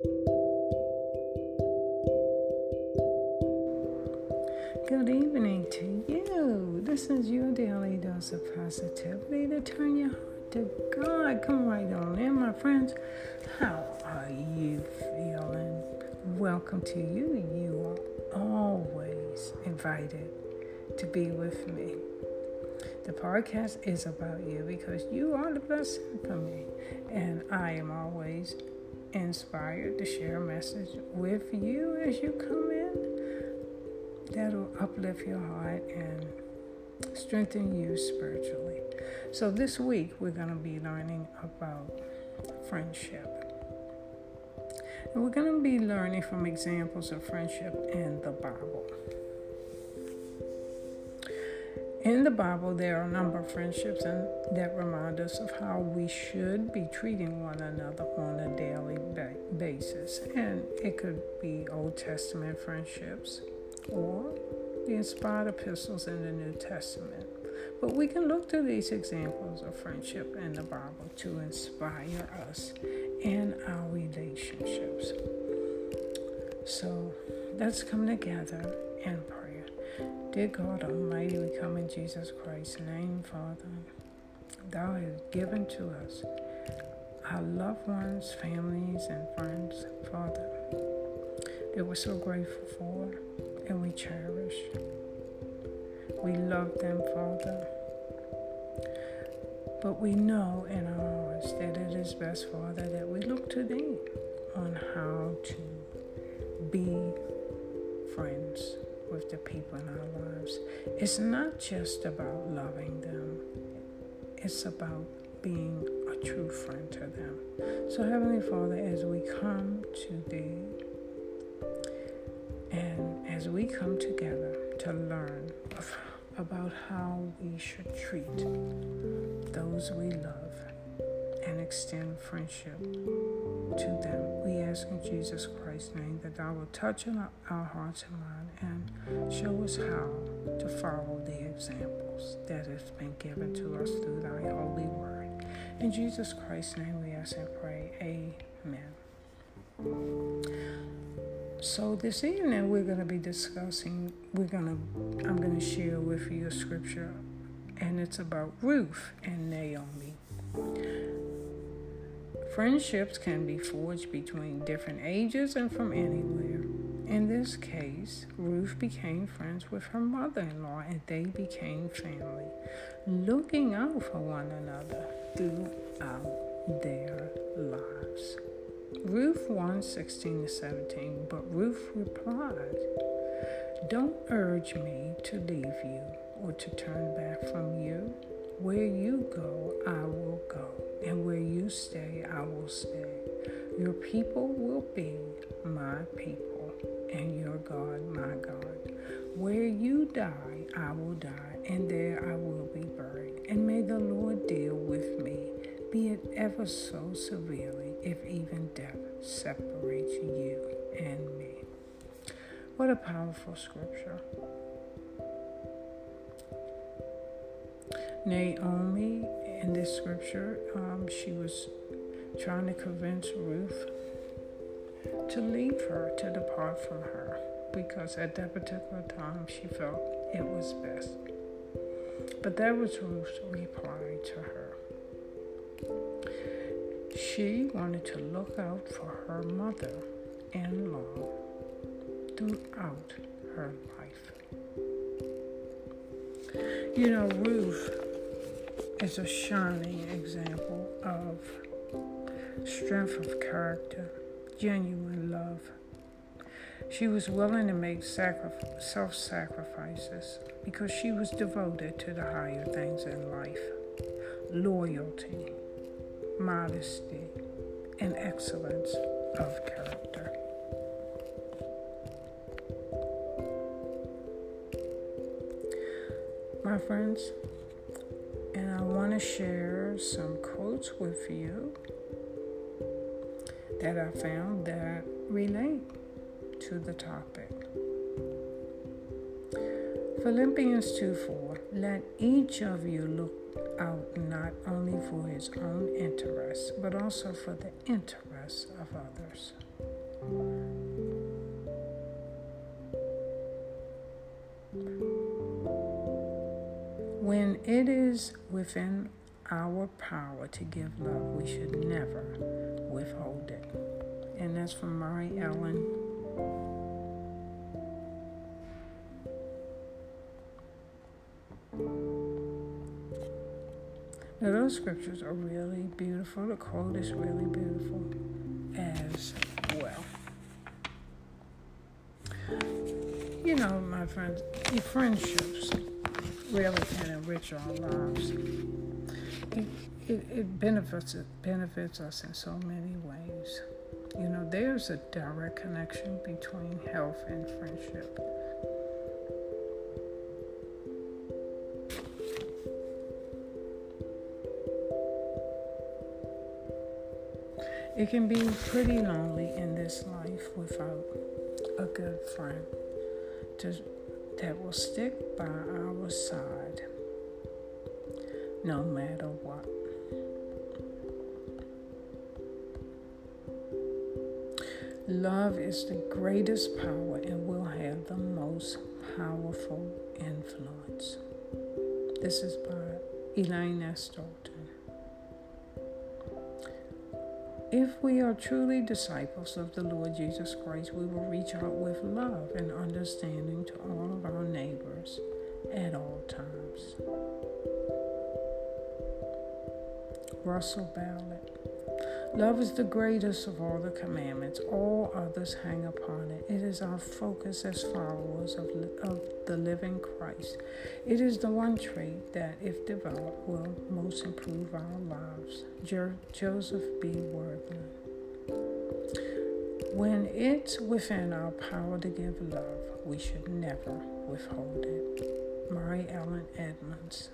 Good evening to you. This is your daily dose of positivity to turn your heart to God. Come right on in, my friends. How are you feeling? Welcome to you. You are always invited to be with me. The podcast is about you because you are the best for me, and I am always inspired to share a message with you as you come in that'll uplift your heart and strengthen you spiritually. So, this week we're going to be learning about friendship. And we're going to be learning from examples of friendship in the Bible. In the Bible, there are a number of friendships and that remind us of how we should be treating one another on a daily basis. And it could be Old Testament friendships, or the inspired epistles in the New Testament. But we can look to these examples of friendship in the Bible to inspire us in our relationships. So let's come together and prayer. Dear God Almighty, we come in Jesus Christ's name, Father. Thou hast given to us our loved ones, families, and friends, Father, that we're so grateful for and we cherish. We love them, Father. But we know in our hearts that it is best, Father, that we look to Thee on how to be friends with the people in our lives. It's not just about loving them, it's about being a true friend to them. So, Heavenly Father, as we come to Thee, and as we come together to learn about how we should treat those we love and extend friendship to them, we ask in Jesus Christ's name that Thou will touch our hearts and mind and show us how to follow the examples that has been given to us through Thy holy word. In Jesus Christ's name we ask and pray. Amen. So this evening we're going to be discussing we're going to I'm going to share with you a scripture and it's about Ruth and Naomi. Friendships can be forged between different ages and from anywhere. In this case, Ruth became friends with her mother in law and they became family, looking out for one another throughout their lives. Ruth 1 16 to 17. But Ruth replied, Don't urge me to leave you or to turn back from you. Where you go, I will go, and where you stay, I will stay. Your people will be my people, and your God my God. Where you die, I will die, and there I will be buried. And may the Lord deal with me, be it ever so severely if even death separates you and me. What a powerful scripture. Naomi, in this scripture, um, she was trying to convince Ruth to leave her, to depart from her, because at that particular time she felt it was best. But that was Ruth's reply to her. She wanted to look out for her mother in law throughout her life. You know, Ruth is a shining example of strength of character, genuine love. She was willing to make self sacrifices because she was devoted to the higher things in life loyalty, modesty, and excellence of character. My friends, and I want to share some quotes with you that I found that relate to the topic. Philippians 2 4 Let each of you look out not only for his own interests, but also for the interests of others. It is within our power to give love. We should never withhold it. And that's from Mary Ellen. Now, those scriptures are really beautiful. The quote is really beautiful as well. You know, my friends, your friendships really can enrich our lives. It, it, it benefits it benefits us in so many ways. You know, there's a direct connection between health and friendship. It can be pretty lonely in this life without a good friend to, that will stick by our side no matter what. Love is the greatest power and will have the most powerful influence. This is by Elaine S. Dalton. If we are truly disciples of the Lord Jesus Christ, we will reach out with love and understanding to all of our neighbors at all times. Russell Ballard. Love is the greatest of all the commandments. All others hang upon it. It is our focus as followers of, of the living Christ. It is the one trait that, if developed, will most improve our lives. Jo- Joseph B. Wirthlin. When it's within our power to give love, we should never withhold it. Mary Ellen Edmunds.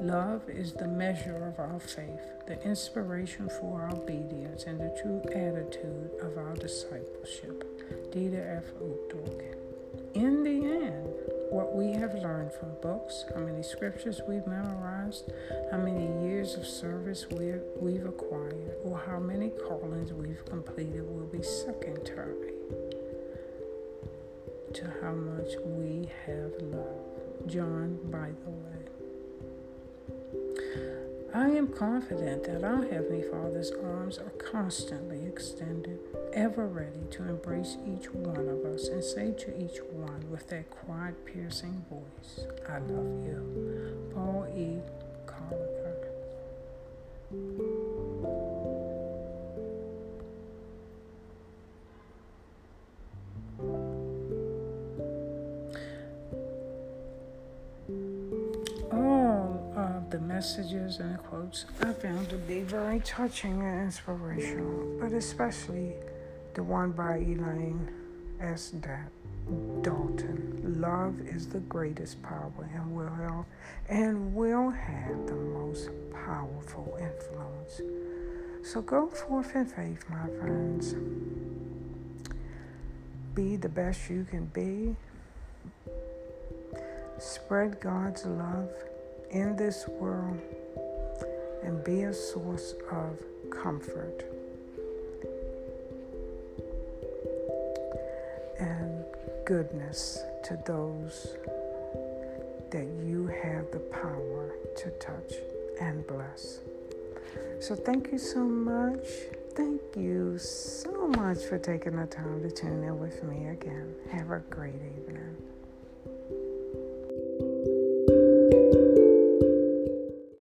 Love is the measure of our faith, the inspiration for our obedience, and the true attitude of our discipleship. Dieter F. In the end, what we have learned from books, how many scriptures we've memorized, how many years of service we've acquired, or how many callings we've completed will be secondary to how much we have loved. John, by the way. I am confident that our Heavenly Father's arms are constantly extended, ever ready to embrace each one of us and say to each one with that quiet, piercing voice, I love you. Paul E. Koelliker. Messages and quotes I found to be very touching and inspirational, but especially the one by Elaine S. Dalton. Love is the greatest power and will have, and will have the most powerful influence. So go forth in faith, my friends. Be the best you can be. Spread God's love in this world and be a source of comfort and goodness to those that you have the power to touch and bless. So, thank you so much. Thank you so much for taking the time to tune in with me again. Have a great evening.